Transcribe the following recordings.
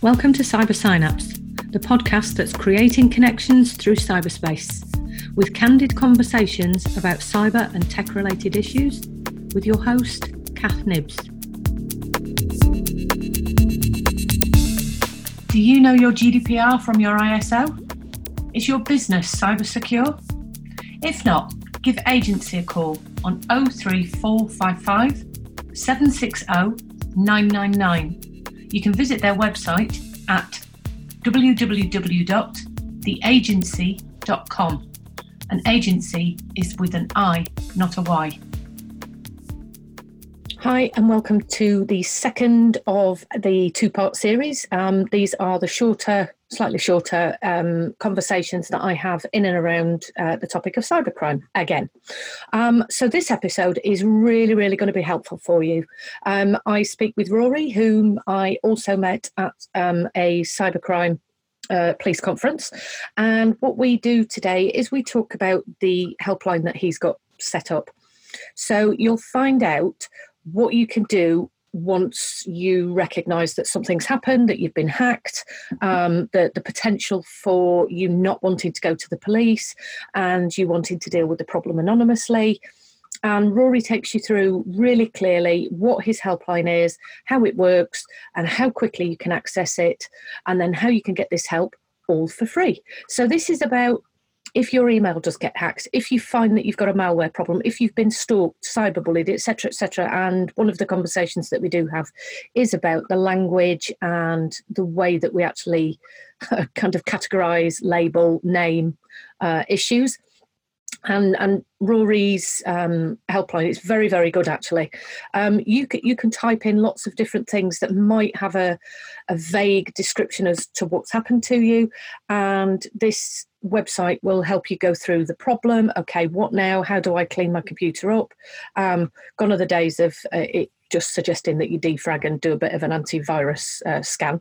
Welcome to Cyber Synapse, the podcast that's creating connections through cyberspace, with candid conversations about cyber and tech related issues, with your host, Kath Nibbs. Do you know your GDPR from your ISO? Is your business cyber secure? If not, give agency a call on 03455 760 999 you can visit their website at www.theagency.com. An agency is with an I, not a Y. Hi, and welcome to the second of the two part series. Um, these are the shorter, slightly shorter um, conversations that I have in and around uh, the topic of cybercrime again. Um, so, this episode is really, really going to be helpful for you. Um, I speak with Rory, whom I also met at um, a cybercrime uh, police conference. And what we do today is we talk about the helpline that he's got set up. So you'll find out what you can do once you recognize that something's happened, that you've been hacked, um, the, the potential for you not wanting to go to the police and you wanting to deal with the problem anonymously. And Rory takes you through really clearly what his helpline is, how it works, and how quickly you can access it, and then how you can get this help all for free. So, this is about if your email does get hacked, if you find that you've got a malware problem, if you've been stalked, cyberbullied, etc., etc., and one of the conversations that we do have is about the language and the way that we actually kind of categorize, label, name uh, issues and and Rory's um, helpline is very very good actually. Um, you can you can type in lots of different things that might have a a vague description as to what's happened to you, and this website will help you go through the problem. Okay, what now? How do I clean my computer up? Um, gone are the days of uh, it just suggesting that you defrag and do a bit of an antivirus uh, scan.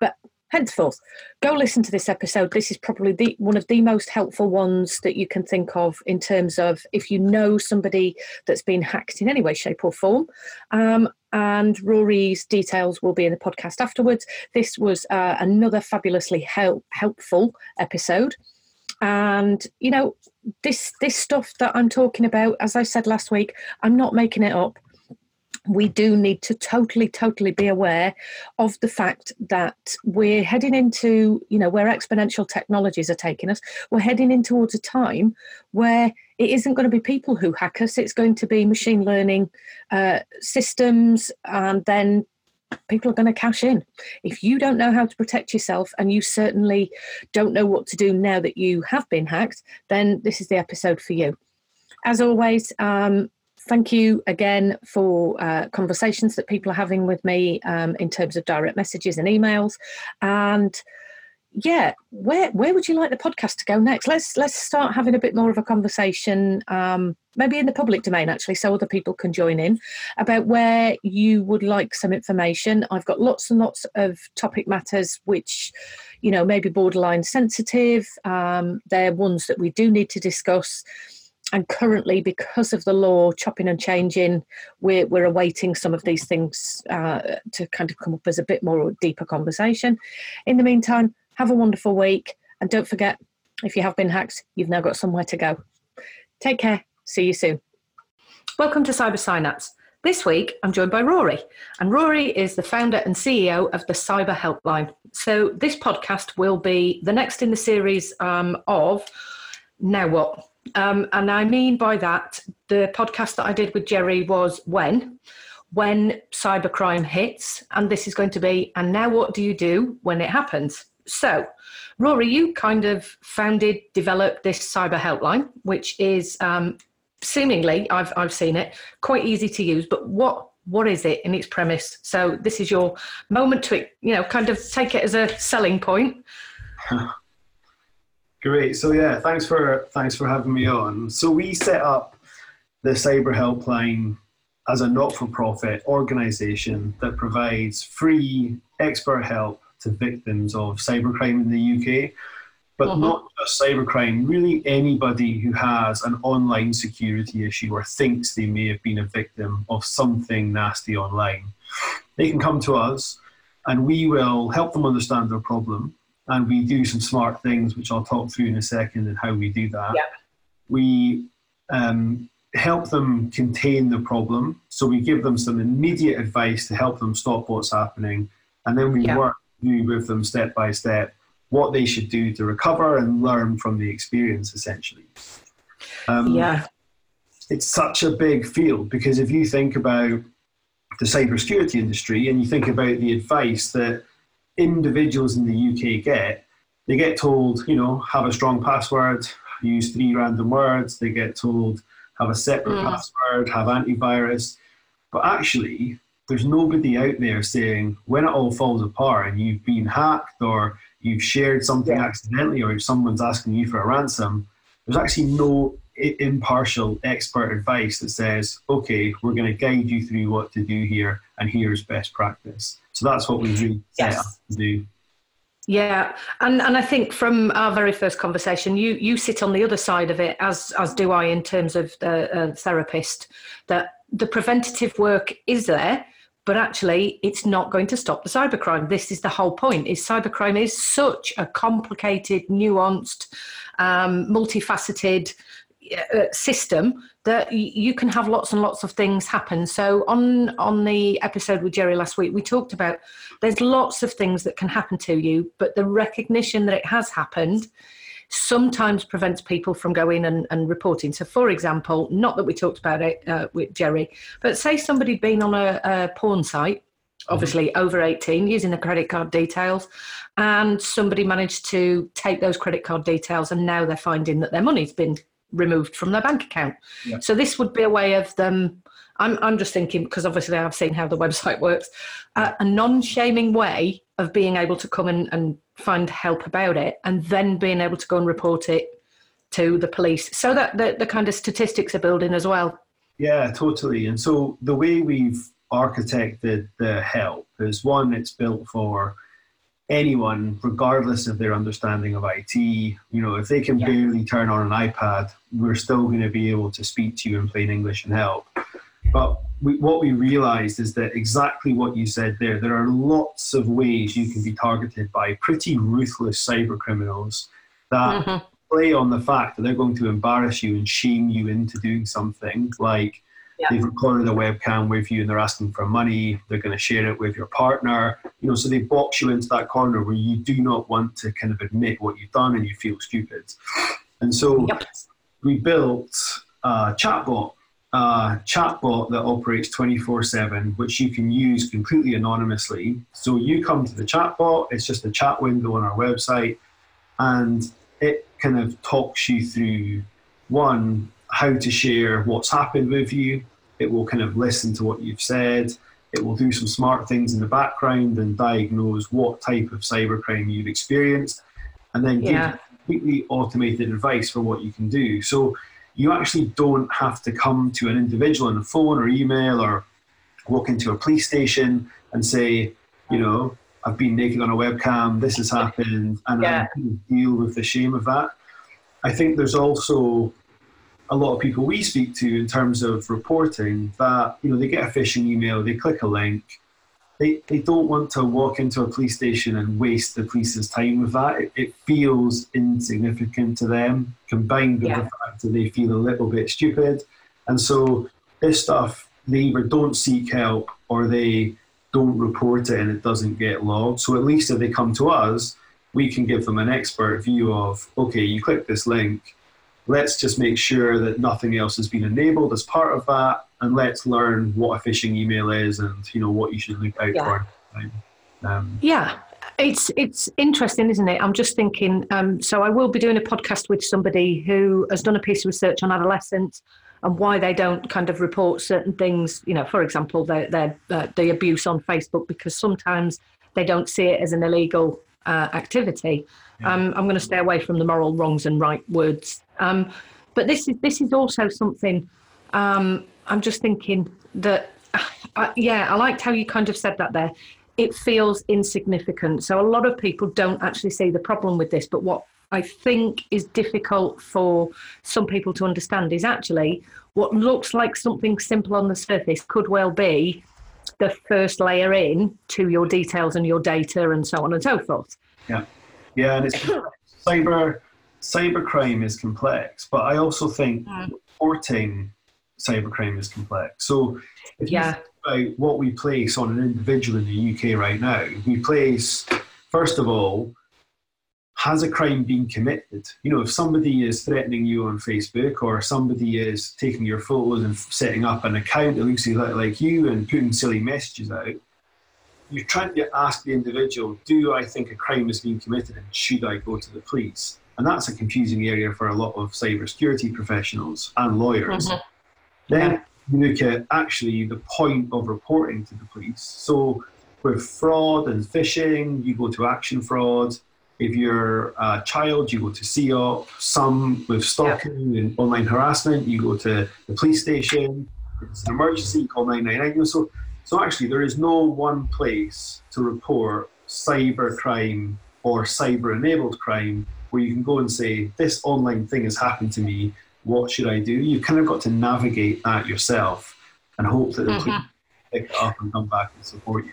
But henceforth, go listen to this episode. This is probably the, one of the most helpful ones that you can think of in terms of if you know somebody that's been hacked in any way, shape, or form. Um, and Rory's details will be in the podcast afterwards. This was uh, another fabulously help, helpful episode. And you know, this this stuff that I'm talking about, as I said last week, I'm not making it up we do need to totally totally be aware of the fact that we're heading into you know where exponential technologies are taking us. We're heading in towards a time where it isn't going to be people who hack us. It's going to be machine learning uh, systems and then people are going to cash in. If you don't know how to protect yourself and you certainly don't know what to do now that you have been hacked then this is the episode for you. As always um, thank you again for uh, conversations that people are having with me um, in terms of direct messages and emails. And yeah where where would you like the podcast to go next? Let's let's start having a bit more of a conversation um, maybe in the public domain actually so other people can join in about where you would like some information. I've got lots and lots of topic matters which you know maybe borderline sensitive. Um, they're ones that we do need to discuss and currently, because of the law chopping and changing, we're, we're awaiting some of these things uh, to kind of come up as a bit more deeper conversation. In the meantime, have a wonderful week. And don't forget, if you have been hacked, you've now got somewhere to go. Take care. See you soon. Welcome to Cyber Synapse. This week, I'm joined by Rory, and Rory is the founder and CEO of the Cyber Helpline. So, this podcast will be the next in the series um, of Now What? Um, and I mean by that, the podcast that I did with Jerry was when, when cybercrime hits, and this is going to be, and now what do you do when it happens? So, Rory, you kind of founded, developed this cyber helpline, which is um, seemingly, I've I've seen it, quite easy to use. But what what is it in its premise? So this is your moment to, you know, kind of take it as a selling point. Great. So yeah, thanks for thanks for having me on. So we set up the Cyber Helpline as a not-for-profit organisation that provides free expert help to victims of cybercrime in the UK. But uh-huh. not just cybercrime, really anybody who has an online security issue or thinks they may have been a victim of something nasty online. They can come to us and we will help them understand their problem. And we do some smart things, which I'll talk through in a second, and how we do that. Yeah. We um, help them contain the problem. So we give them some immediate advice to help them stop what's happening. And then we Yeah. work through with them step by step what they should do to recover and learn from the experience, essentially. Um, Yeah. It's such a big field because if you think about the cybersecurity industry and you think about the advice that individuals in the UK get, they get told, you know, have a strong password, use three random words. They get told, have a separate Mm. password, have antivirus. But actually, there's nobody out there saying when it all falls apart and you've been hacked or you've shared something Yeah. accidentally or if someone's asking you for a ransom, there's actually no impartial expert advice that says, okay, we're going to guide you through what to do here and here's best practice. So that's what we really set Yes. up to do. Yeah, and and I think from our very first conversation, you you sit on the other side of it, as as do I in terms of the uh, therapist. That the preventative work is there, but actually, it's not going to stop the cybercrime. This is the whole point: is cybercrime is such a complicated, nuanced, um, multifaceted system that you can have lots and lots of things happen. So on on the episode with Jerry last week, we talked about there's lots of things that can happen to you, but the recognition that it has happened sometimes prevents people from going and, and reporting. So, for example, not that we talked about it uh, with Jerry, but say somebody'd been on a, a porn site, obviously over 18, using the credit card details, and somebody managed to take those credit card details, and now they're finding that their money's been removed from their bank account. Yeah. So, this would be a way of them. I'm, I'm just thinking because obviously I've seen how the website works, uh, a non-shaming way of being able to come and, and find help about it, and then being able to go and report it to the police, so that the, the kind of statistics are building as well. Yeah, totally. And so the way we've architected the help is one, it's built for anyone, regardless of their understanding of IT. You know, if they can Yeah. barely turn on an iPad, we're still going to be able to speak to you in plain English and help. But we, what we realized is that exactly what you said there, there are lots of ways you can be targeted by pretty ruthless cyber criminals that Mhm. play on the fact that they're going to embarrass you and shame you into doing something like Yeah. they've recorded a webcam with you and they're asking for money they're going to share it with your partner you know so they box you into that corner where you do not want to kind of admit what you've done and you feel stupid and so Yep. we built a chatbot a chatbot that operates 24-7 which you can use completely anonymously so you come to the chatbot it's just a chat window on our website and it kind of talks you through one how to share what's happened with you it will kind of listen to what you've said it will do some smart things in the background and diagnose what type of cybercrime you've experienced and then give Yeah. you completely automated advice for what you can do so you actually don't have to come to an individual on the phone or email or walk into a police station and say you know I've been naked on a webcam, this has happened, and Yeah. I can deal with the shame of that. I think there's also a lot of people we speak to in terms of reporting that, you know, they get a phishing email, they click a link, they, they don't want to walk into a police station and waste the police's time with that. It, it feels insignificant to them, combined with Yeah. the fact that they feel a little bit stupid. And so this stuff, they either don't seek help or they don't report it and it doesn't get logged. So at least if they come to us, we can give them an expert view of, okay, you click this link, let's just make sure that nothing else has been enabled as part of that, and let's learn what a phishing email is and you know what you should look out Yeah. for. Um, Yeah, it's it's interesting, isn't it? I'm just thinking. Um, so I will be doing a podcast with somebody who has done a piece of research on adolescents and why they don't kind of report certain things. You know, for example, their their uh, the abuse on Facebook because sometimes they don't see it as an illegal uh, activity. Yeah. Um, I'm going to stay away from the moral wrongs and right words. Um, but this is this is also something. Um, I'm just thinking that, uh, yeah, I liked how you kind of said that there. It feels insignificant. So a lot of people don't actually see the problem with this. But what I think is difficult for some people to understand is actually what looks like something simple on the surface could well be the first layer in to your details and your data and so on and so forth. Yeah, yeah, and it's cyber cybercrime is complex, but I also think mm. reporting cybercrime is complex. So if you yeah. think about what we place on an individual in the UK right now, we place first of all has a crime been committed? You know, if somebody is threatening you on Facebook or somebody is taking your photos and setting up an account that looks like you and putting silly messages out, you're trying to ask the individual, do I think a crime has been committed and should I go to the police? And that's a confusing area for a lot of cybersecurity professionals and lawyers. Mm-hmm. Then you look at actually the point of reporting to the police. So with fraud and phishing, you go to action fraud if you're a child, you go to CEOP. Some with stalking and online harassment, you go to the police station. If it's an emergency, you call 999. So, so actually, there is no one place to report cyber crime or cyber enabled crime where you can go and say, this online thing has happened to me. What should I do? You've kind of got to navigate that yourself and hope that the mm-hmm. pick it up and come back and support you.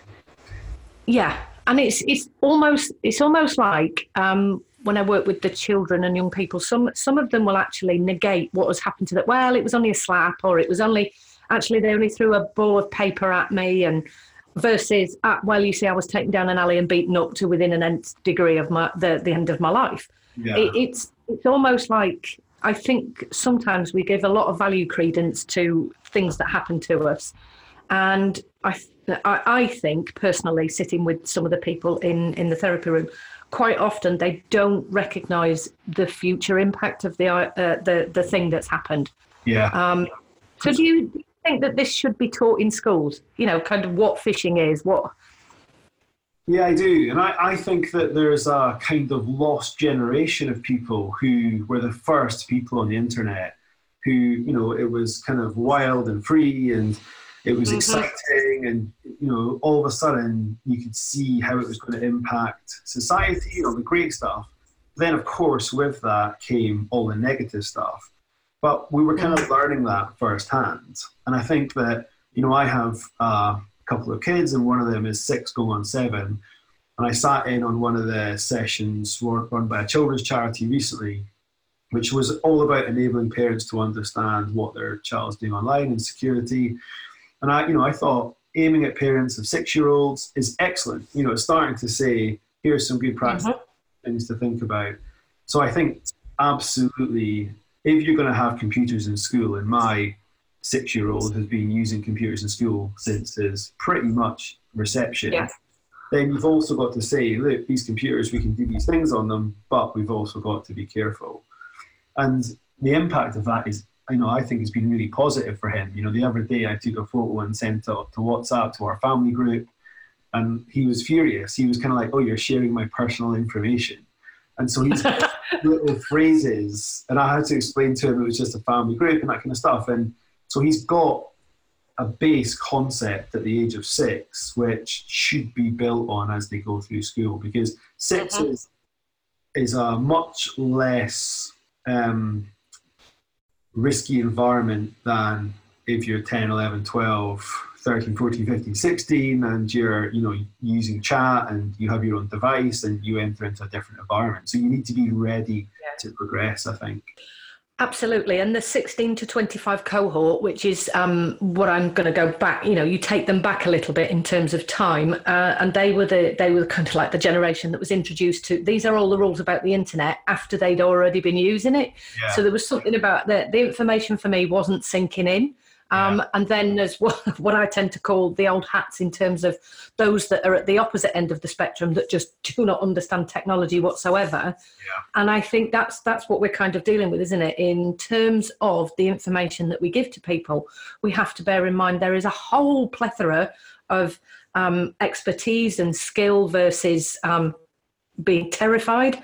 Yeah, and it's it's almost it's almost like um, when I work with the children and young people, some some of them will actually negate what has happened to them. Well, it was only a slap, or it was only actually they only threw a ball of paper at me, and versus uh, well, you see, I was taken down an alley and beaten up to within an nth degree of my the the end of my life. Yeah. It, it's it's almost like I think sometimes we give a lot of value credence to things that happen to us, and I I, I think personally, sitting with some of the people in, in the therapy room, quite often they don't recognise the future impact of the uh, the the thing that's happened. Yeah. Um, so do you think that this should be taught in schools? You know, kind of what phishing is, what. Yeah, I do, and I, I think that there's a kind of lost generation of people who were the first people on the internet, who you know it was kind of wild and free and it was mm-hmm. exciting and you know all of a sudden you could see how it was going to impact society you know the great stuff then of course with that came all the negative stuff but we were kind of learning that firsthand and i think that you know i have a couple of kids and one of them is six going on seven and i sat in on one of the sessions run by a children's charity recently which was all about enabling parents to understand what their child's doing online and security and I, you know, I thought aiming at parents of six-year-olds is excellent. You know, starting to say, here's some good practice mm-hmm. things to think about. So I think absolutely, if you're going to have computers in school, and my six-year-old has been using computers in school since his pretty much reception. Yes. Then you've also got to say, look, these computers, we can do these things on them, but we've also got to be careful. And the impact of that is you know, I think it's been really positive for him. You know, the other day I took a photo and sent it to WhatsApp to our family group, and he was furious. He was kind of like, "Oh, you're sharing my personal information," and so he's little phrases, and I had to explain to him it was just a family group and that kind of stuff. And so he's got a base concept at the age of six, which should be built on as they go through school, because 6 mm-hmm. is is a much less um, risky environment than if you're 10, 11, 12, 13, 14, 15, 16, and you're, you know, using chat and you have your own device and you enter into a different environment. So you need to be ready yeah. to progress, I think. Absolutely, and the 16 to 25 cohort, which is um, what I'm going to go back. You know, you take them back a little bit in terms of time, uh, and they were the they were kind of like the generation that was introduced to. These are all the rules about the internet after they'd already been using it. Yeah. So there was something about the the information for me wasn't sinking in. Um, yeah. And then there's what, what I tend to call the old hats in terms of those that are at the opposite end of the spectrum that just do not understand technology whatsoever. Yeah. And I think that's that's what we're kind of dealing with, isn't it? In terms of the information that we give to people, we have to bear in mind there is a whole plethora of um, expertise and skill versus um, being terrified.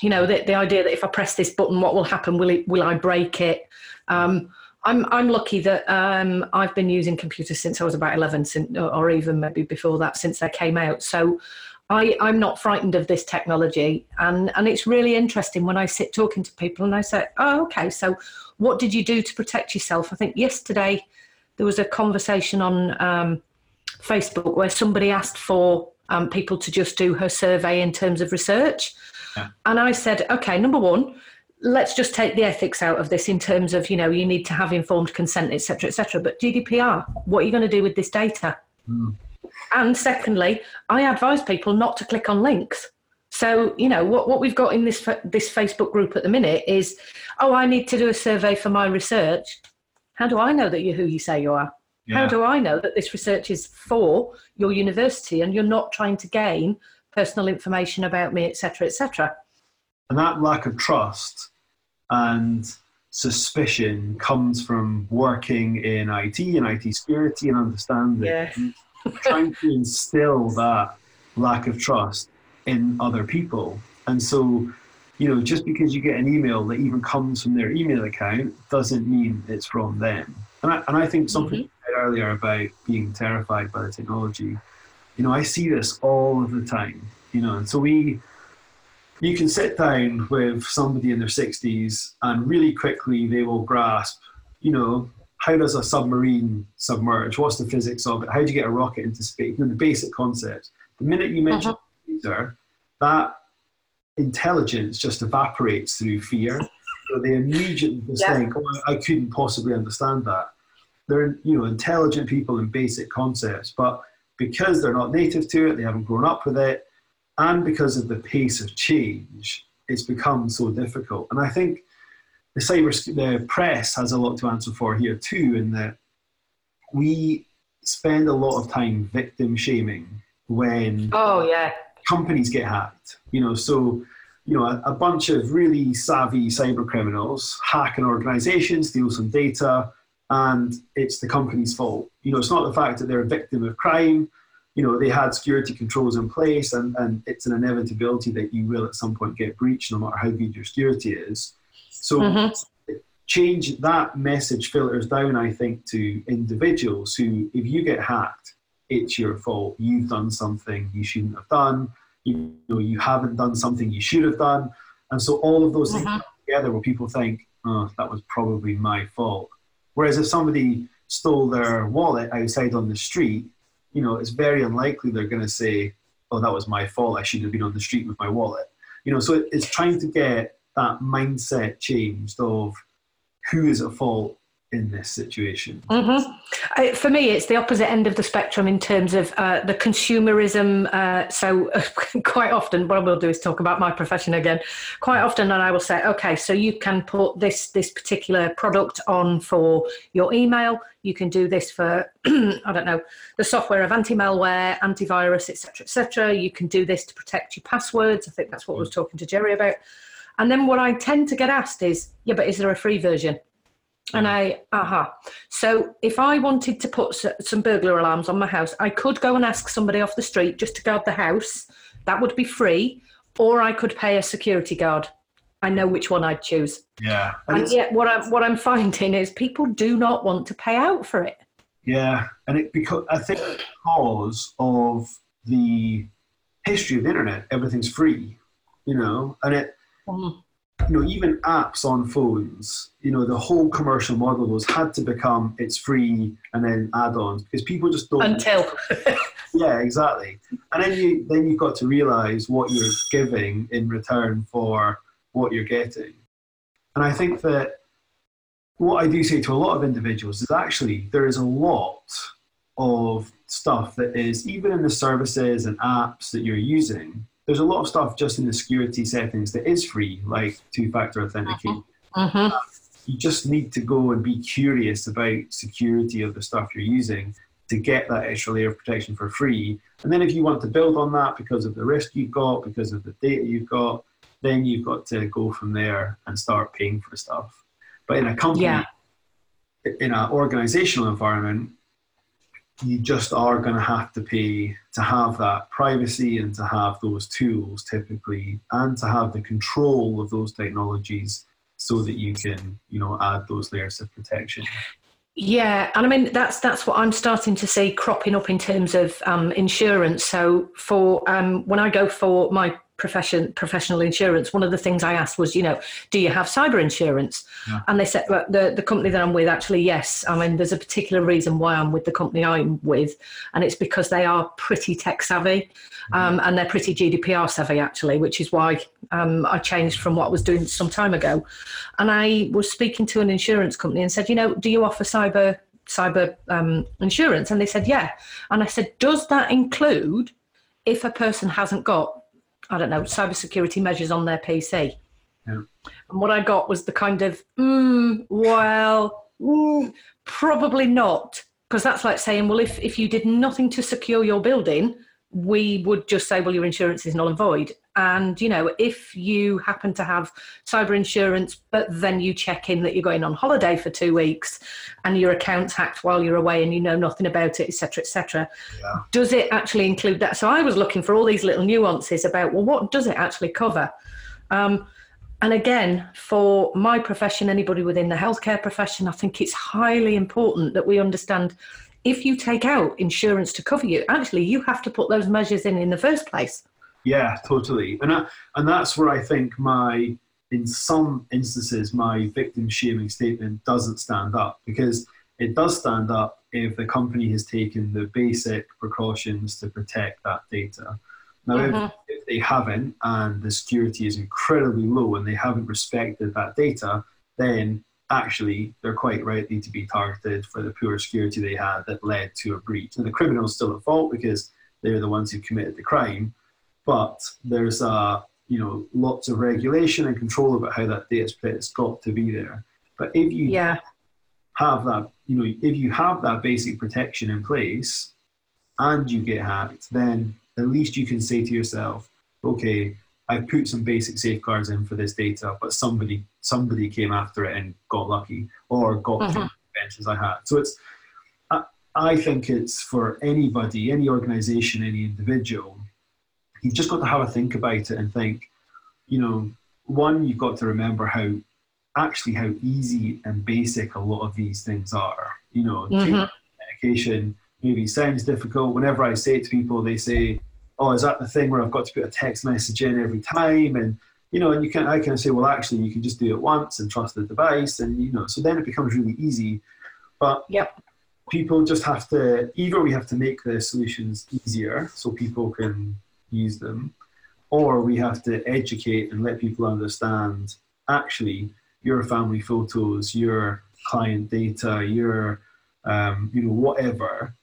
You know, the, the idea that if I press this button, what will happen? Will it? Will I break it? Um, I'm I'm lucky that um, I've been using computers since I was about 11, or even maybe before that, since they came out. So I, I'm not frightened of this technology, and and it's really interesting when I sit talking to people and I say, oh, okay, so what did you do to protect yourself? I think yesterday there was a conversation on um, Facebook where somebody asked for um, people to just do her survey in terms of research. Yeah. And I said, okay, number one, let's just take the ethics out of this in terms of, you know, you need to have informed consent, etc., etc. But GDPR, what are you going to do with this data? Mm. And secondly, I advise people not to click on links. So, you know, what, what we've got in this, this Facebook group at the minute is, oh, I need to do a survey for my research. How do I know that you're who you say you are? Yeah. How do I know that this research is for your university and you're not trying to gain personal information about me, etc., etc.? And that lack of trust and suspicion comes from working in IT and IT security and understanding. Yeah. trying to instill that lack of trust in other people. And so, you know, just because you get an email that even comes from their email account doesn't mean it's from them. And I, and I think something mm-hmm. you said earlier about being terrified by the technology, you know, I see this all of the time, you know, and so we, you can sit down with somebody in their 60s and really quickly they will grasp, you know, how does a submarine submerge? What's the physics of it? How do you get a rocket into space? You know, the basic concepts. The minute you mention uh-huh. computer, that intelligence just evaporates through fear. So they immediately just yeah. think, oh, I couldn't possibly understand that. They're, you know, intelligent people in basic concepts, but because they're not native to it, they haven't grown up with it, and because of the pace of change, it's become so difficult. And I think the cyber the press has a lot to answer for here too, in that we spend a lot of time victim shaming when oh yeah companies get hacked. You know, so you know a, a bunch of really savvy cyber criminals hack an organization, steal some data, and it's the company's fault. You know, it's not the fact that they're a victim of crime you know, they had security controls in place, and, and it's an inevitability that you will at some point get breached, no matter how good your security is. So, mm-hmm. change that message filters down, I think, to individuals who, if you get hacked, it's your fault. You've done something you shouldn't have done. You know, you haven't done something you should have done, and so all of those mm-hmm. things together, where people think, "Oh, that was probably my fault." Whereas if somebody stole their wallet outside on the street you know, it's very unlikely they're going to say, "Oh, that was my fault. I shouldn't have been on the street with my wallet." You know, so it's trying to get that mindset changed of who is at fault in this situation? Mm-hmm. I, for me, it's the opposite end of the spectrum in terms of uh, the consumerism. Uh, so, quite often, what I will do is talk about my profession again. Quite often, and I will say, okay, so you can put this this particular product on for your email. You can do this for, I don't know, the software of anti-malware, antivirus, etc., etc. You can do this to protect your passwords. I think that's what I was talking to Jerry about. And then what I tend to get asked is, yeah, but is there a free version? And I, aha. Uh-huh. So if I wanted to put some burglar alarms on my house, I could go and ask somebody off the street just to guard the house. That would be free. Or I could pay a security guard. I know which one I'd choose. Yeah. And, and yet what I'm, what I'm finding is people do not want to pay out for it. Yeah. And it because I think because of the history of the internet, everything's free, you know, and it, mm you know, even apps on phones, you know, the whole commercial model was had to become it's free and then add-ons because people just don't until yeah, exactly. And then you then you've got to realize what you're giving in return for what you're getting. And I think that what I do say to a lot of individuals is actually there is a lot of stuff that is even in the services and apps that you're using there's a lot of stuff just in the security settings that is free, like two-factor authentication. Uh-huh. Uh-huh. You just need to go and be curious about security of the stuff you're using to get that extra layer of protection for free. And then if you want to build on that because of the risk you've got, because of the data you've got, then you've got to go from there and start paying for stuff. But in a company, yeah. in an organizational environment, you just are going to have to pay to have that privacy and to have those tools typically and to have the control of those technologies so that you can you know add those layers of protection yeah, and I mean that's that's what I'm starting to see cropping up in terms of um, insurance. So for um, when I go for my profession professional insurance, one of the things I asked was, you know, do you have cyber insurance? Yeah. And they said, well, the the company that I'm with, actually, yes. I mean, there's a particular reason why I'm with the company I'm with, and it's because they are pretty tech savvy, mm-hmm. um, and they're pretty GDPR savvy actually, which is why um, I changed from what I was doing some time ago. And I was speaking to an insurance company and said, you know, do you offer cyber cyber um, insurance? And they said, yeah. And I said, does that include if a person hasn't got, I don't know, cybersecurity measures on their PC? Yeah. And what I got was the kind of, mm, well, mm, probably not. Because that's like saying, well, if, if you did nothing to secure your building, we would just say, well, your insurance is null and void. And, you know, if you happen to have cyber insurance, but then you check in that you're going on holiday for two weeks and your account's hacked while you're away and you know nothing about it, etc., etc., yeah. does it actually include that? So I was looking for all these little nuances about, well, what does it actually cover? Um, and again, for my profession, anybody within the healthcare profession, I think it's highly important that we understand if you take out insurance to cover you, actually you have to put those measures in in the first place. Yeah, totally. And I, and that's where I think my in some instances my victim shaming statement doesn't stand up because it does stand up if the company has taken the basic precautions to protect that data. Now, mm-hmm. if, if, they haven't and the security is incredibly low and they haven't respected that data, then actually they're quite rightly to be targeted for the poor security they had that led to a breach. And the criminal's still at fault because they're the ones who committed the crime, but there's uh, you know lots of regulation and control about how that data split has got to be there. But if you yeah. have that, you know, if you have that basic protection in place and you get hacked, then at least you can say to yourself, okay, I put some basic safeguards in for this data, but somebody somebody came after it and got lucky or got mm-hmm. the benches I had. So it's I, I think it's for anybody, any organization, any individual, you've just got to have a think about it and think, you know, one, you've got to remember how actually how easy and basic a lot of these things are. You know, mm-hmm. authentication maybe sounds difficult. Whenever I say it to people, they say, oh, is that the thing where I've got to put a text message in every time? And, you know, and you can, I can say, well, actually, you can just do it once and trust the device. And, you know, so then it becomes really easy. But yep. people just have to, either we have to make the solutions easier so people can use them, or we have to educate and let people understand actually your family photos, your client data, your, um, you know, whatever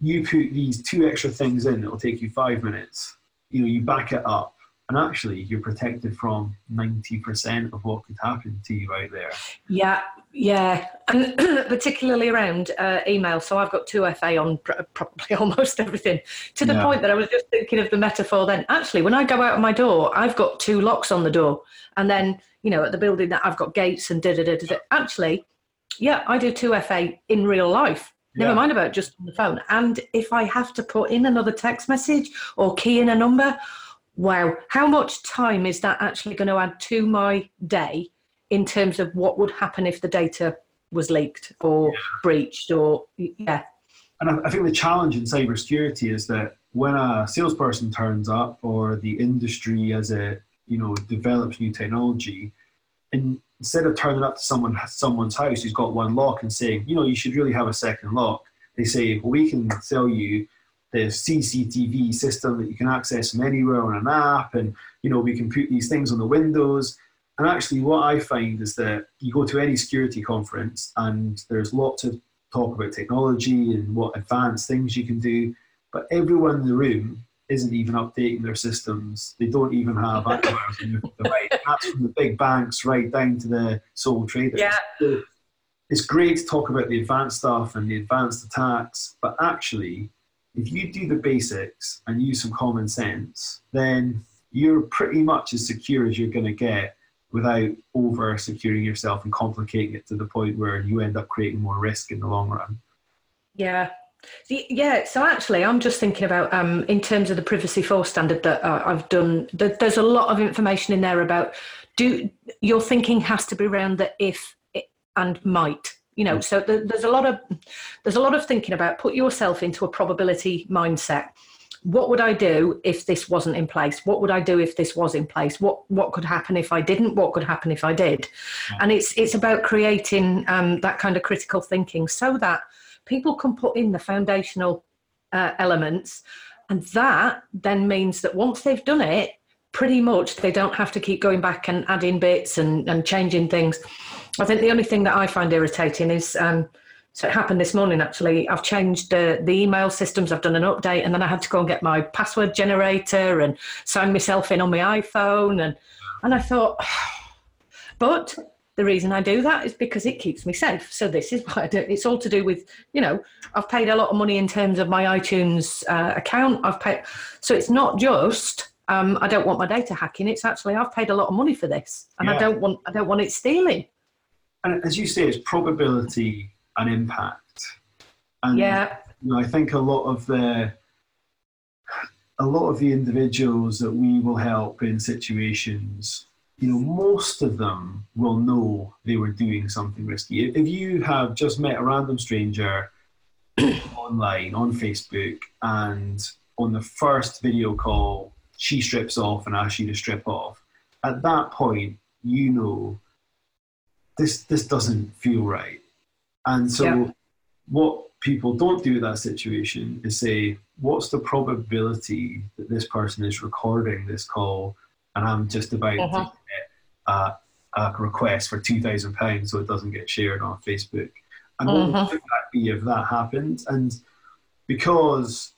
you put these two extra things in, it'll take you five minutes. You know, you back it up, and actually, you're protected from 90% of what could happen to you out there. Yeah, yeah, and particularly around uh, email. So I've got 2FA on pr- probably almost everything to the yeah. point that I was just thinking of the metaphor then. Actually, when I go out of my door, I've got two locks on the door. And then, you know, at the building that I've got gates and da da da da. Actually, yeah, I do 2FA in real life. Never yeah. mind about just on the phone. And if I have to put in another text message or key in a number, wow, how much time is that actually going to add to my day in terms of what would happen if the data was leaked or yeah. breached or yeah. And I think the challenge in cybersecurity is that when a salesperson turns up or the industry as it you know develops new technology, and instead of turning up to someone someone's house who's got one lock and saying, you know, you should really have a second lock, they say, well, we can sell you the CCTV system that you can access from anywhere on an app, and you know, we can put these things on the windows. And actually, what I find is that you go to any security conference, and there's lots of talk about technology and what advanced things you can do, but everyone in the room isn't even updating their systems. They don't even have antivirus. That's from the big banks right down to the sole traders. Yeah. So it's great to talk about the advanced stuff and the advanced attacks, but actually, if you do the basics and use some common sense, then you're pretty much as secure as you're going to get without over securing yourself and complicating it to the point where you end up creating more risk in the long run. Yeah, yeah, so actually, I'm just thinking about um, in terms of the privacy four standard that uh, I've done. there's a lot of information in there about do your thinking has to be around the if and might. You know, so there's a lot of there's a lot of thinking about put yourself into a probability mindset. What would I do if this wasn't in place? What would I do if this was in place? What what could happen if I didn't? What could happen if I did? Yeah. And it's it's about creating um, that kind of critical thinking so that people can put in the foundational uh, elements, and that then means that once they've done it, pretty much they don't have to keep going back and adding bits and, and changing things. I think the only thing that I find irritating is. Um, so it happened this morning actually. I've changed uh, the email systems, I've done an update, and then I had to go and get my password generator and sign myself in on my iPhone. And, and I thought, but the reason I do that is because it keeps me safe. So this is what I do. It's all to do with, you know, I've paid a lot of money in terms of my iTunes uh, account. I've paid, so it's not just um, I don't want my data hacking. It's actually I've paid a lot of money for this, and yeah. I don't want I don't want it stealing. And as you say, it's probability an impact. And yeah. you know, I think a lot of the a lot of the individuals that we will help in situations, you know, most of them will know they were doing something risky. If you have just met a random stranger online on Facebook and on the first video call she strips off and asks you to strip off, at that point you know this this doesn't feel right and so, yeah. what people don't do in that situation is say, what's the probability that this person is recording this call and I'm just about uh-huh. to get a, a, request for £2,000 so it doesn't get shared on Facebook? And uh-huh. what would that be if that happened? And because,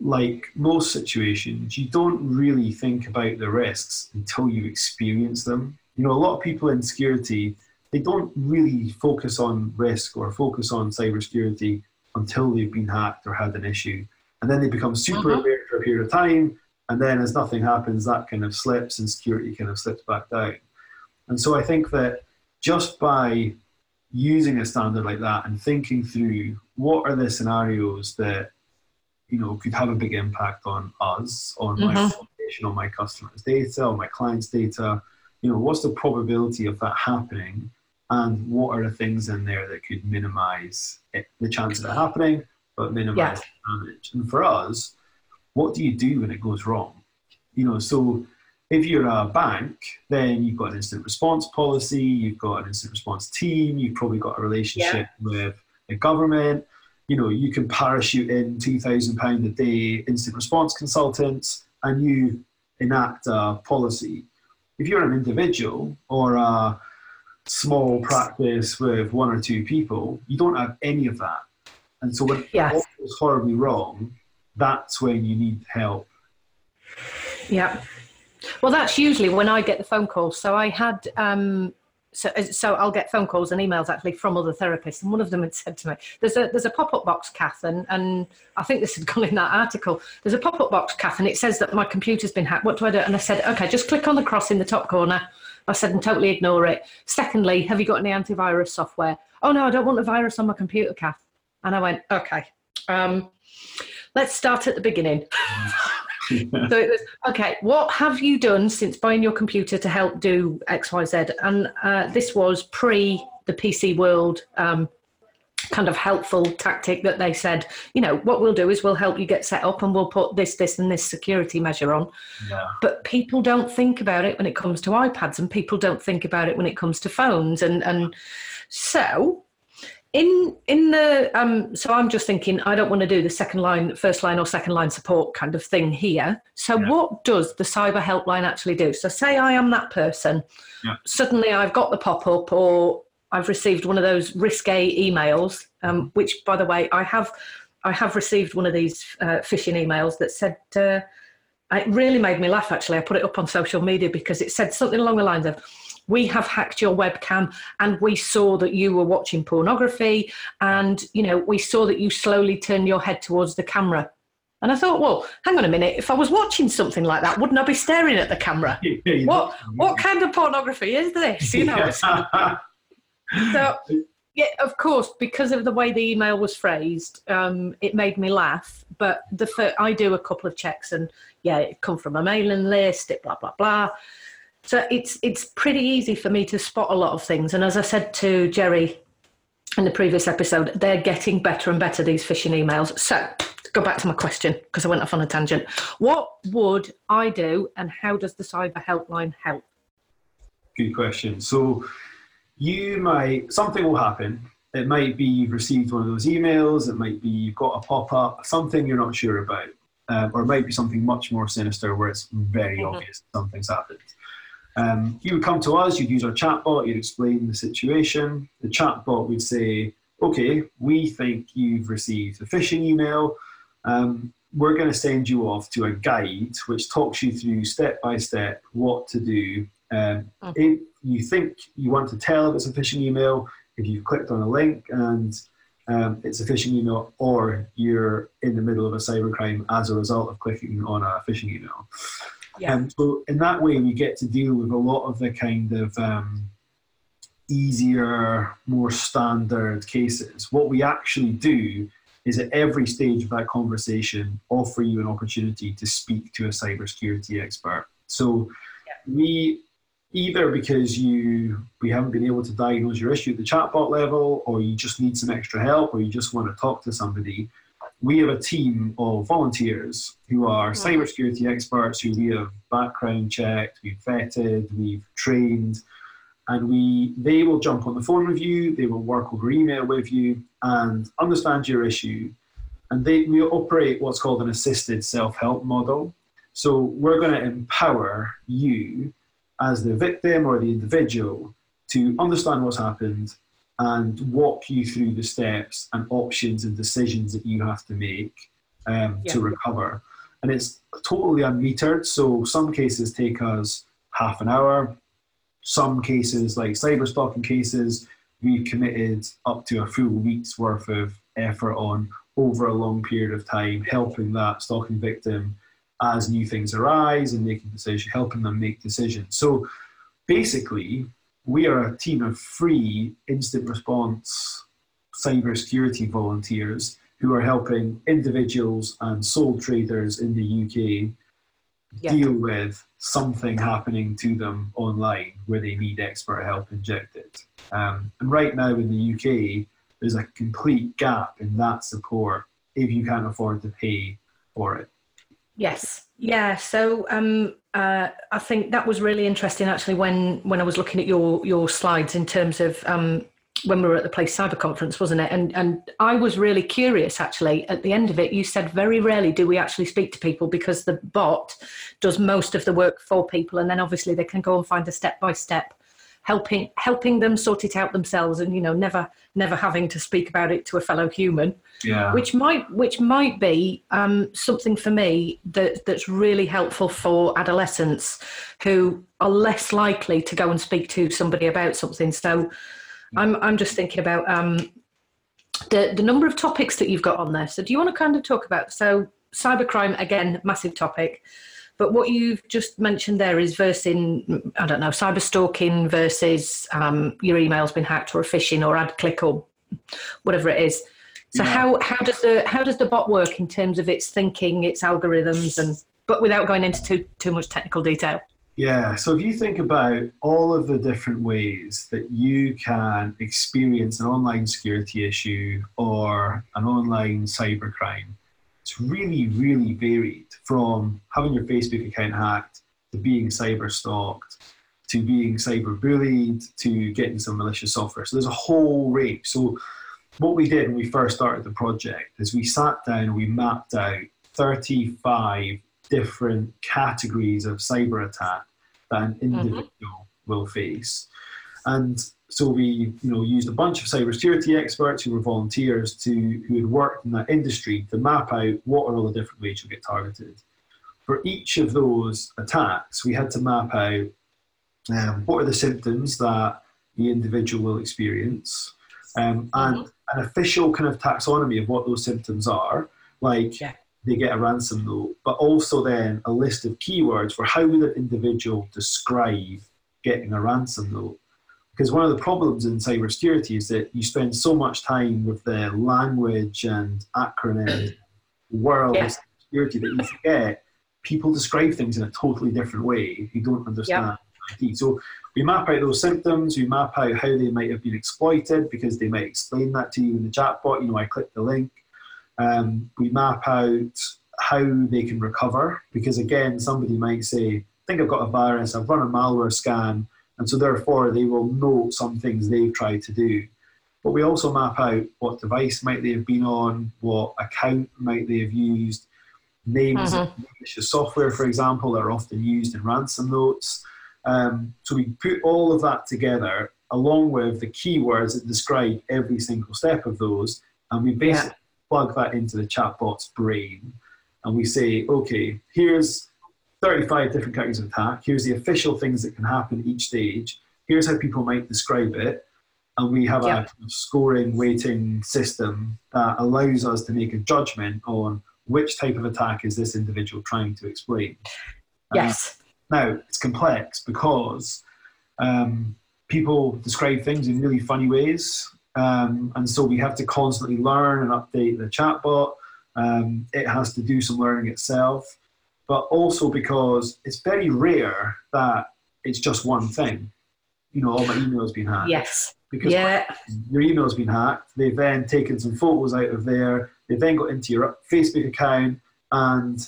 like most situations, you don't really think about the risks until you experience them. You know, a lot of people in security they don't really focus on risk or focus on cybersecurity until they've been hacked or had an issue. And then they become super uh-huh. aware for a period of time. And then as nothing happens, that kind of slips and security kind of slips back down. And so I think that just by using a standard like that and thinking through what are the scenarios that you know could have a big impact on us, on my mm-hmm. on my customers' data, on my clients' data, you know, what's the probability of that happening? And what are the things in there that could minimize it, the chance of it happening, but minimize yeah. damage. And for us, what do you do when it goes wrong? You know, so if you're a bank, then you've got an incident response policy, you've got an incident response team, you've probably got a relationship yeah. with the government. You know, you can parachute in two thousand pound a day incident response consultants, and you enact a policy. If you're an individual or a small practice with one or two people, you don't have any of that. And so when yes. all goes horribly wrong, that's when you need help. Yeah. Well, that's usually when I get the phone calls. So I had, um, so, so I'll get phone calls and emails actually from other therapists, and one of them had said to me, "There's a there's a pop up box, Kath, and, and I think this had gone in that article. There's a pop up box, Kath, and it says that my computer's been hacked. What do I do?" And I said, "Okay, just click on the cross in the top corner." I said, and totally ignore it. Secondly, have you got any antivirus software? Oh no, I don't want a virus on my computer, Kath. And I went, okay. Um, let's start at the beginning. so it was okay. What have you done since buying your computer to help do X, Y, Z? And uh, this was pre the PC world um, kind of helpful tactic that they said, you know, what we'll do is we'll help you get set up and we'll put this, this, and this security measure on. Yeah. But people don't think about it when it comes to iPads, and people don't think about it when it comes to phones, and and so. In in the um, so I'm just thinking I don't want to do the second line, first line, or second line support kind of thing here. So yeah. what does the cyber helpline actually do? So say I am that person. Yeah. Suddenly I've got the pop up, or I've received one of those risque emails, um, which, by the way, I have. I have received one of these uh, phishing emails that said. Uh, it really made me laugh. Actually, I put it up on social media because it said something along the lines of, "We have hacked your webcam, and we saw that you were watching pornography, and you know we saw that you slowly turned your head towards the camera." And I thought, well, hang on a minute. If I was watching something like that, wouldn't I be staring at the camera? what what kind of pornography is this? You know. so yeah, of course, because of the way the email was phrased, um, it made me laugh. But the fir- I do a couple of checks, and yeah, it come from a mailing list, it blah blah blah. So it's it's pretty easy for me to spot a lot of things. And as I said to Jerry in the previous episode, they're getting better and better these phishing emails. So go back to my question because I went off on a tangent. What would I do, and how does the cyber helpline help? Good question. So you might something will happen. It might be you've received one of those emails. It might be you've got a pop up, something you're not sure about, um, or it might be something much more sinister where it's very mm-hmm. obvious something's happened. Um, you would come to us, you'd use our chatbot, you'd explain the situation. The chatbot would say, okay, we think you've received a phishing email. Um, we're going to send you off to a guide which talks you through step by step what to do. Um, mm-hmm. If you think you want to tell if it's a phishing email, if you've clicked on a link and um, it's a phishing email, or you're in the middle of a cybercrime as a result of clicking on a phishing email. Yeah. Um, so in that way, we get to deal with a lot of the kind of um, easier, more standard cases. What we actually do is at every stage of that conversation offer you an opportunity to speak to a cybersecurity expert. So yeah. we either because you we haven't been able to diagnose your issue at the chatbot level or you just need some extra help or you just want to talk to somebody we have a team of volunteers who are mm-hmm. cybersecurity experts who we have background checked, we've vetted, we've trained, and we they will jump on the phone with you, they will work over email with you and understand your issue. And they we operate what's called an assisted self-help model. So we're going to empower you as the victim or the individual to understand what's happened, and walk you through the steps and options and decisions that you have to make um, yeah. to recover. And it's totally unmetered. So some cases take us half an hour. Some cases, like cyber stalking cases, we've committed up to a full week's worth of effort on over a long period of time, helping that stalking victim as new things arise and making decisions, helping them make decisions. So basically, we are a team of free incident response cybersecurity volunteers who are helping individuals and sole traders in the UK yeah. deal with something happening to them online where they need expert help injected. Um, and right now in the UK, there's a complete gap in that support if you can't afford to pay for it. Yes. Yeah. So um, uh, I think that was really interesting actually when when I was looking at your your slides in terms of um, when we were at the Place Cyber Conference, wasn't it? And and I was really curious actually. At the end of it, you said very rarely do we actually speak to people because the bot does most of the work for people, and then obviously they can go and find a step by step helping helping them sort it out themselves and you know never never having to speak about it to a fellow human. Yeah. which might which might be um, something for me that that's really helpful for adolescents who are less likely to go and speak to somebody about something. So i'm i'm just thinking about um, the the number of topics that you've got on there. So do you want to kind of talk about so cybercrime again massive topic but what you've just mentioned there is versing, I don't know, cyber stalking versus um, your email's been hacked or a phishing or ad click or whatever it is. So yeah. how, how does the how does the bot work in terms of its thinking, its algorithms, and but without going into too too much technical detail? Yeah, so if you think about all of the different ways that you can experience an online security issue or an online cybercrime, it's really, really varied from having your Facebook account hacked to being cyber stalked to being cyber bullied to getting some malicious software. So there's a whole range. So what we did when we first started the project is we sat down and we mapped out 35 different categories of cyber attack that an mm-hmm. individual mm-hmm. will face. And so we, you know, used a bunch of cybersecurity experts who were volunteers to who had worked in that industry to map out what are all the different ways you'll get targeted. For each of those attacks, we had to map out um, what are the symptoms that the individual will experience, um, and mm-hmm. an official kind of taxonomy of what those symptoms are, like yeah. they get a ransom note, but also then a list of keywords for how would an individual describe getting a ransom note. Because one of the problems in cybersecurity is that you spend so much time with the language and acronyms, world yeah. of security that you forget people describe things in a totally different way You don't understand yep. So we map out those symptoms, we map out how they might have been exploited because they might explain that to you in the chatbot. You know, I click the link. Um, we map out how they can recover because again, somebody might say, "I think I've got a virus. I've run a malware scan." And so, therefore, they will know some things they've tried to do. But we also map out what device might they have been on, what account might they have used, names of malicious software, for example, that are often used in ransom notes. Um, so we put all of that together along with the keywords that describe every single step of those, and we basically yeah. plug that into the chatbot's brain. And we say, okay, here's 35 different categories of attack. Here's the official things that can happen at each stage. Here's how people might describe it. And we have yeah. a kind of scoring weighting system that allows us to make a judgment on which type of attack is this individual trying to explain? Yes. Uh, now, it's complex because um, people describe things in really funny ways. Um, and so we have to constantly learn and update the chatbot. Um, it has to do some learning itself, but also because it's very rare that it's just one thing. You know, all my emails been hacked. Yes. Because yeah. your email's been hacked. They've then taken some photos out of there. They've then got into your Facebook account and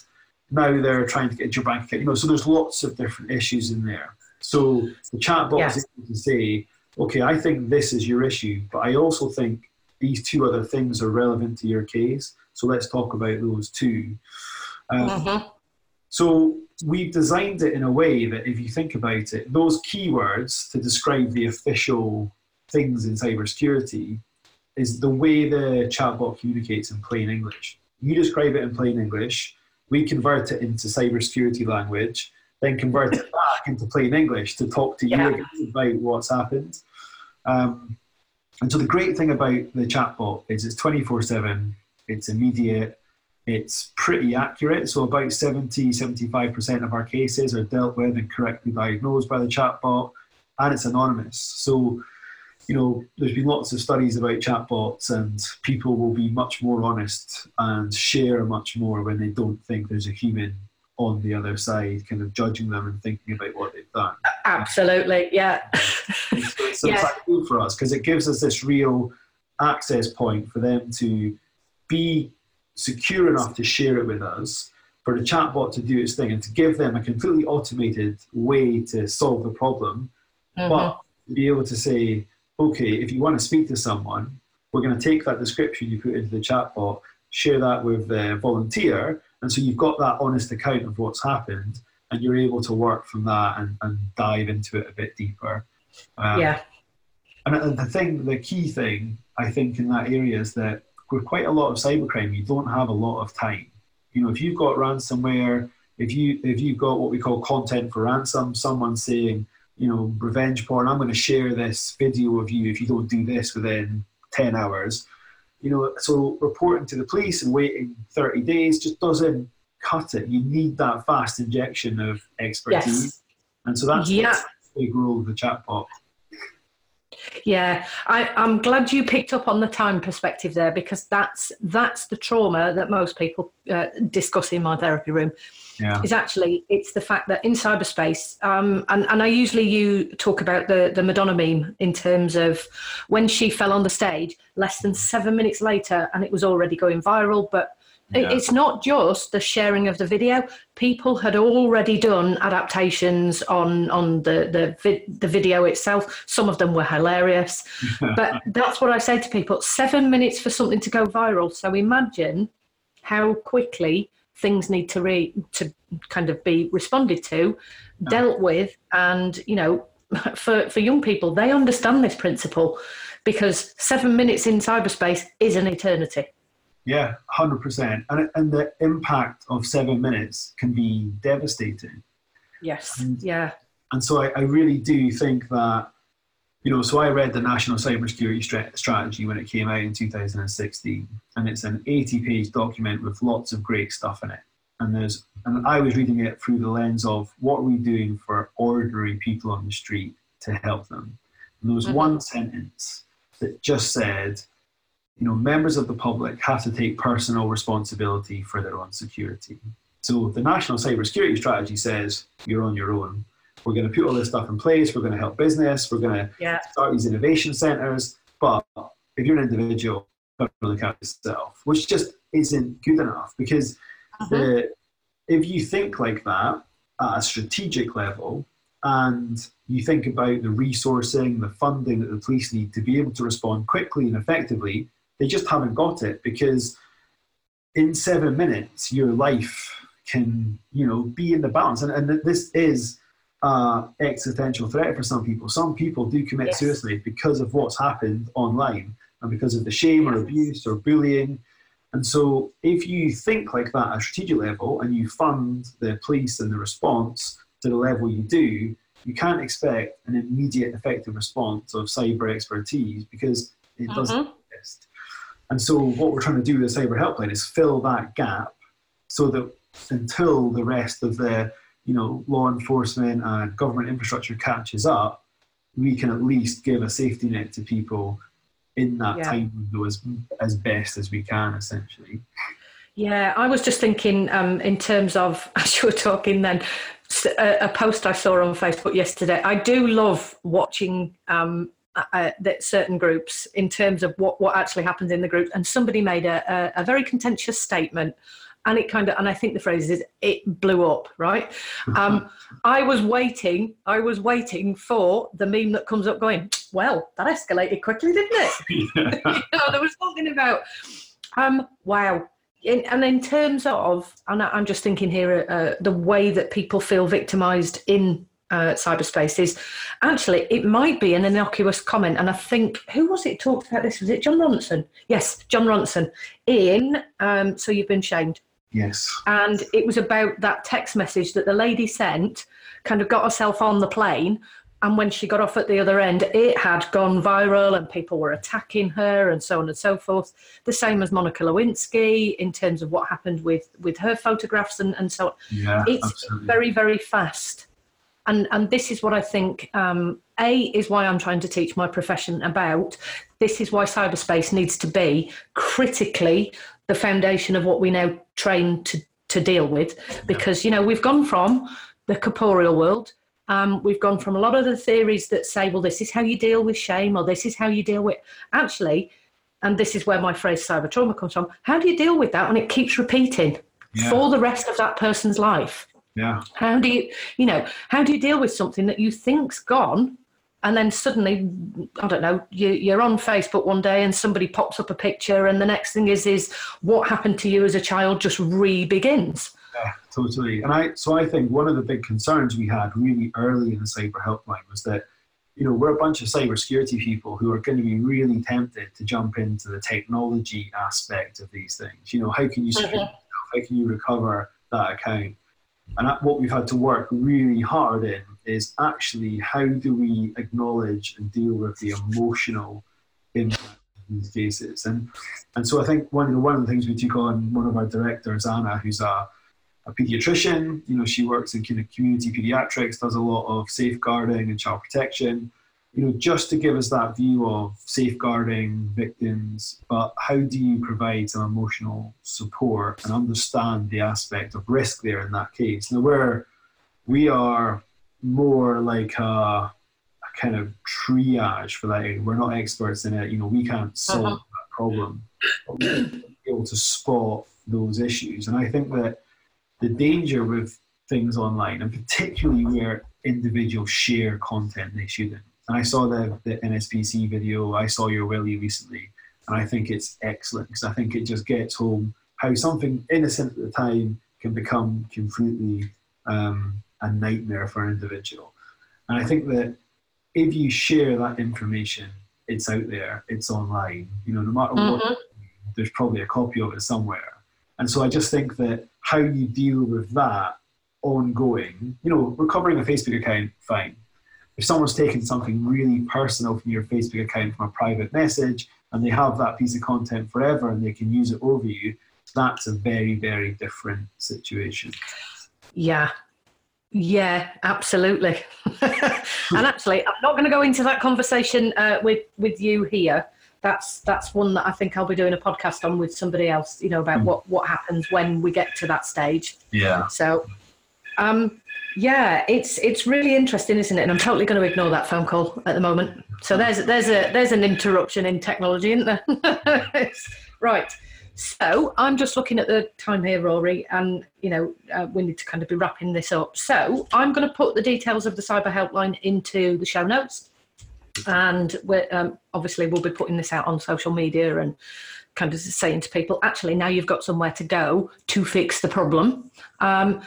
now they're trying to get into your bank account. You know, so there's lots of different issues in there. So the chatbot yes. is able to say, okay, I think this is your issue, but I also think these two other things are relevant to your case. So let's talk about those two. Um, mm-hmm. So we've designed it in a way that if you think about it, those keywords to describe the official things in cybersecurity is the way the chatbot communicates in plain English. You describe it in plain English, we convert it into cybersecurity language, then convert it back into plain English to talk to yeah. you about what's happened. Um, and so the great thing about the chatbot is it's 24 7, it's immediate, it's pretty accurate. So about 70, 75% of our cases are dealt with and correctly diagnosed by the chatbot, and it's anonymous. So you know, there's been lots of studies about chatbots, and people will be much more honest and share much more when they don't think there's a human on the other side, kind of judging them and thinking about what they've done. Absolutely, yeah. so, so yeah. it's good for us because it gives us this real access point for them to be secure enough to share it with us, for the chatbot to do its thing, and to give them a completely automated way to solve the problem, mm-hmm. but be able to say, okay, if you want to speak to someone, we're going to take that description you put into the chatbot, share that with the volunteer, and so you've got that honest account of what's happened, and you're able to work from that and, and dive into it a bit deeper. Um, yeah. And the thing, the key thing, I think, in that area is that with quite a lot of cybercrime, you don't have a lot of time. You know, if you've got ransomware, if you if you've got what we call content for ransom, someone saying, you know, revenge porn. I'm going to share this video of you if you don't do this within 10 hours. You know, so reporting to the police and waiting 30 days just doesn't cut it. You need that fast injection of expertise. Yes. And so that's yeah. the big role of the chatbot. Yeah, I, am glad you picked up on the time perspective there because that's that's the trauma that most people uh, discuss in my therapy room yeah. is actually it's the fact that in cyberspace, um, and, and I usually you talk about the, the Madonna meme in terms of when she fell on the stage, less than seven minutes later, and it was already going viral. But yeah. it's not just the sharing of the video. People had already done adaptations on on the the, the video itself. Some of them were hilarious, but that's what I say to people: seven minutes for something to go viral. So imagine how quickly things need to re to kind of be responded to, dealt with, and you know, for for young people, they understand this principle because seven minutes in cyberspace is an eternity. Yeah, hundred percent, and and the impact of seven minutes can be devastating. Yes. And, yeah. And so I, I really do think that you know, so I read the National Cybersecurity Strategy when it came out in 2016, and it's an 80-page document with lots of great stuff in it. And there's, and I was reading it through the lens of what are we doing for ordinary people on the street to help them. And there was mm-hmm. one sentence that just said, you know, members of the public have to take personal responsibility for their own security. So the National Cybersecurity Strategy says you're on your own we're going to put all this stuff in place. We're going to help business. We're going to yeah. start these innovation centers. But if you're an individual, got to look out yourself, which just isn't good enough because uh-huh. the, if you think like that at a strategic level and you think about the resourcing, the funding that the police need to be able to respond quickly and effectively, they just haven't got it because in seven minutes your life can you know be in the balance and, and this is uh, existential threat for some people some people do commit yes. suicide because of what's happened online and because of the shame or abuse or bullying and so if you think like that at a strategic level and you fund the police and the response to the level you do you can't expect an immediate effective response of cyber expertise because it doesn't mm-hmm. exist and so what we're trying to do with the cyber helpline is fill that gap so that until the rest of the you know law enforcement and government infrastructure catches up, we can at least give a safety net to people in that yeah. time window as as best as we can, essentially. Yeah, I was just thinking um, in terms of as you were talking then. A, a, post I saw on Facebook yesterday. I do love watching um, uh, that certain groups in terms of what, what actually happens in the group. And somebody made a, a, a, very contentious statement. And it kind of, and I think the phrase is, it blew up, right? Um, I was waiting, I was waiting for the meme that comes up going, well, that escalated quickly, didn't it? you know, there was something about, um, wow, in, and in terms of, and I'm just thinking here, uh, the way that people feel victimized in uh, cyberspace is. Actually it might be an innocuous comment and i think who was it talked about this? Was it jon ronson? Yes jon ronson. In um, so you've been shamed. Yes. And it was about that text message that the lady sent kind of got herself on the plane and when she got off at the other end it had gone viral and people were attacking her and so on and so forth. The same as monica lewinsky in terms of what happened with with her photographs and, and so on. Yeah, it's absolutely. very very fast and and this is what I think. Um, a is why I'm trying to teach my profession about. This is why cyberspace needs to be critically the foundation of what we now train to to deal with, because you know we've gone from the corporeal world. Um, we've gone from a lot of the theories that say, well, this is how you deal with shame, or this is how you deal with. Actually, and this is where my phrase cyber trauma comes from. How do you deal with that? And it keeps repeating yeah. for the rest of that person's life. Yeah. How do you, you know, how do you deal with something that you think's gone, and then suddenly, I don't know, you, you're on Facebook one day and somebody pops up a picture, and the next thing is is what happened to you as a child just re-begins. Yeah, totally. And I, so I think one of the big concerns we had really early in the cyber helpline was that you know, we're a bunch of cybersecurity people who are going to be really tempted to jump into the technology aspect of these things. You know, how can you secure mm-hmm. How can you recover that account? And what we've had to work really hard in is actually how do we acknowledge and deal with the emotional impact of these cases. And and so I think one of the one of the things we took on one of our directors, Anna, who's a a pediatrician. You know, she works in kind of community pediatrics, does a lot of safeguarding and child protection you know, just to give us that view of safeguarding victims, but how do you provide some emotional support and understand the aspect of risk there in that case? Now, where we are more like a, a kind of triage for that, we're not experts in it, you know, we can't solve uh-huh. that problem, but we're able to spot those issues. And I think that the danger with things online, and particularly where individuals share content they shouldn't, and I saw the, the NSPCC video, I saw your Willie recently, and I think it's excellent because I think it just gets home how something innocent at the time can become completely um, a nightmare for an individual. And I think that if you share that information, it's out there, it's online, you know, no matter mm-hmm. what, there's probably a copy of it somewhere. And so I just think that how you deal with that ongoing, you know, recovering a Facebook account, fine if someone's taken something really personal from your Facebook account from a private message and they have that piece of content forever and they can use it over you, that's a very, very different situation. Yeah. Yeah, absolutely. and actually, I'm not going to go into that conversation uh, with with you here. That's that's one that I think I'll be doing a podcast on with somebody else. You know about mm. what what happens when we get to that stage. Yeah. So, um, Yeah, it's it's really interesting, isn't it? And I'm totally going to ignore that phone call at the moment. So there's there's a there's an interruption in technology, isn't there? right. So I'm just looking at the time here, Rory, and you know uh, we need to kind of be wrapping this up. So I'm going to put the details of the cyber helpline into the show notes, and we're, um, obviously we'll be putting this out on social media and kind of saying to people, actually now you've got somewhere to go to fix the problem. Um,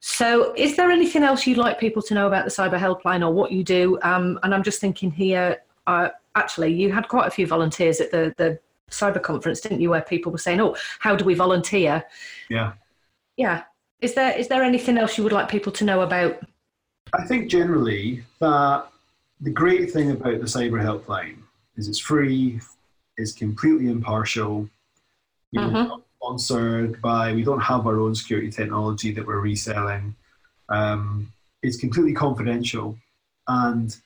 so, is there anything else you'd like people to know about the cyber helpline or what you do? Um, and I'm just thinking here, uh, actually, you had quite a few volunteers at the, the cyber conference, didn't you, where people were saying, "Oh, how do we volunteer?" Yeah. Yeah. Is there is there anything else you would like people to know about? I think generally that the great thing about the cyber helpline is it's free, it's completely impartial. You mm-hmm sponsored by, we don't have our own security technology that we're reselling. Um, it's completely confidential and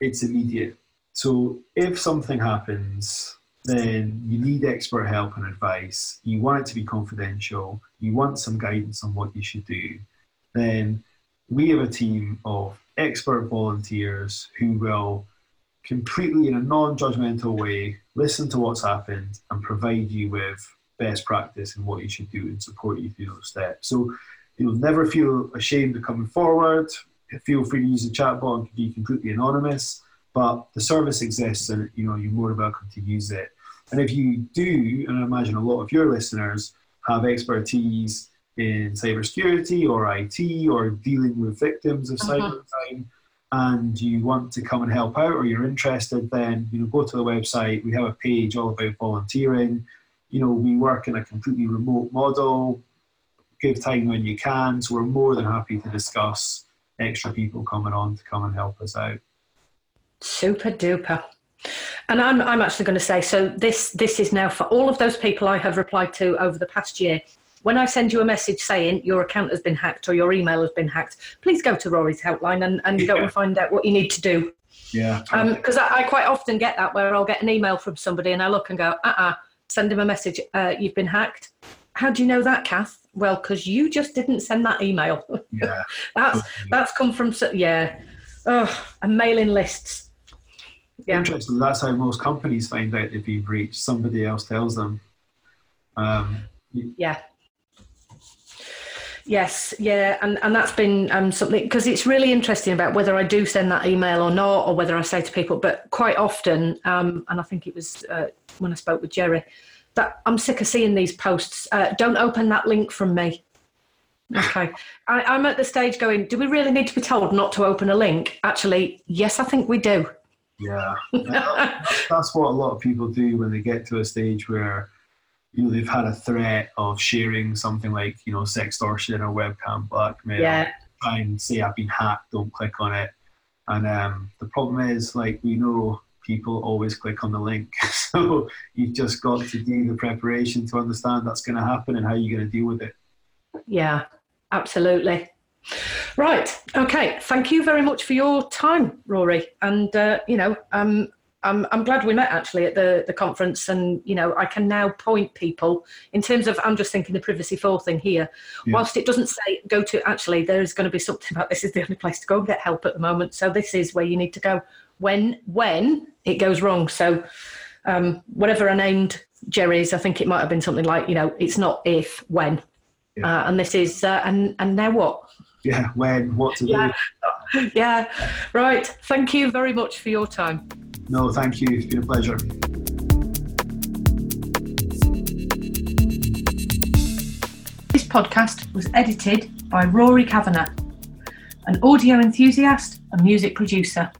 it's immediate. So if something happens, then you need expert help and advice. You want it to be confidential. You want some guidance on what you should do. Then we have a team of expert volunteers who will completely in a non-judgmental way listen to what's happened and provide you with best practice and what you should do and support you through those steps. So you'll never feel ashamed of coming forward. Feel free to use the chatbot and be completely anonymous, but the service exists and you know you're more than welcome to use it. And if you do, and I imagine a lot of your listeners have expertise in cybersecurity or IT or dealing with victims of uh-huh. cybercrime, and you want to come and help out or you're interested, then you know go to the website. We have a page all about volunteering you know, we work in a completely remote model. Give time when you can. So we're more than happy to discuss extra people coming on to come and help us out. Super duper. And I'm, I'm actually going to say so this this is now for all of those people I have replied to over the past year. When I send you a message saying your account has been hacked or your email has been hacked, please go to Rory's helpline and, and yeah. go and find out what you need to do. Yeah. Because um, I, I, quite often get that where I'll get an email from somebody and I look and go, uh uh-uh, uh send him a message, uh, you've been hacked. How do you know that, Kath? Well, because you just didn't send that email. Yeah. that's that's come from yeah. Oh, and mailing lists. Yeah. Interesting. That's how most companies find out they've been breached. Somebody else tells them. Um, yeah. Yes, yeah, and, and that's been um, something because it's really interesting about whether I do send that email or not, or whether I say to people. But quite often, um, and I think it was uh, when I spoke with Jerry, that I'm sick of seeing these posts. Uh, don't open that link from me. Okay, I, am at the stage going. Do we really need to be told not to open a link? Actually, yes, I think we do. Yeah, that's what a lot of people do when they get to a stage where you know, they've had a threat of sharing something like, you know, sextortion or webcam blackmail. Yeah. Try and say I've been hacked, don't click on it. And um, the problem is, like, we know people always click on the link. so you've just got to do the preparation to understand that's going to happen and how you're going to deal with it. Yeah, absolutely. Right. Okay. Thank you very much for your time, Rory. And, uh, you know, um, I'm, I'm glad we met actually at the, the conference. And you know I can now point people in terms of I'm just thinking the privacy four thing here. Yeah. whilst it doesn't say go to actually there is going to be something about this is the only place to go and get help at the moment. So this is where you need to go when when it goes wrong. So um, whatever I named Jerry's I think it might have been something like you know it's not if when. Yeah. uh, and this is uh, and and now what? Yeah when what to yeah. do yeah. Right. Thank you very much for your time no, thank you. It's been a pleasure. This podcast was edited by Rory Kavanagh, an audio enthusiast and music producer.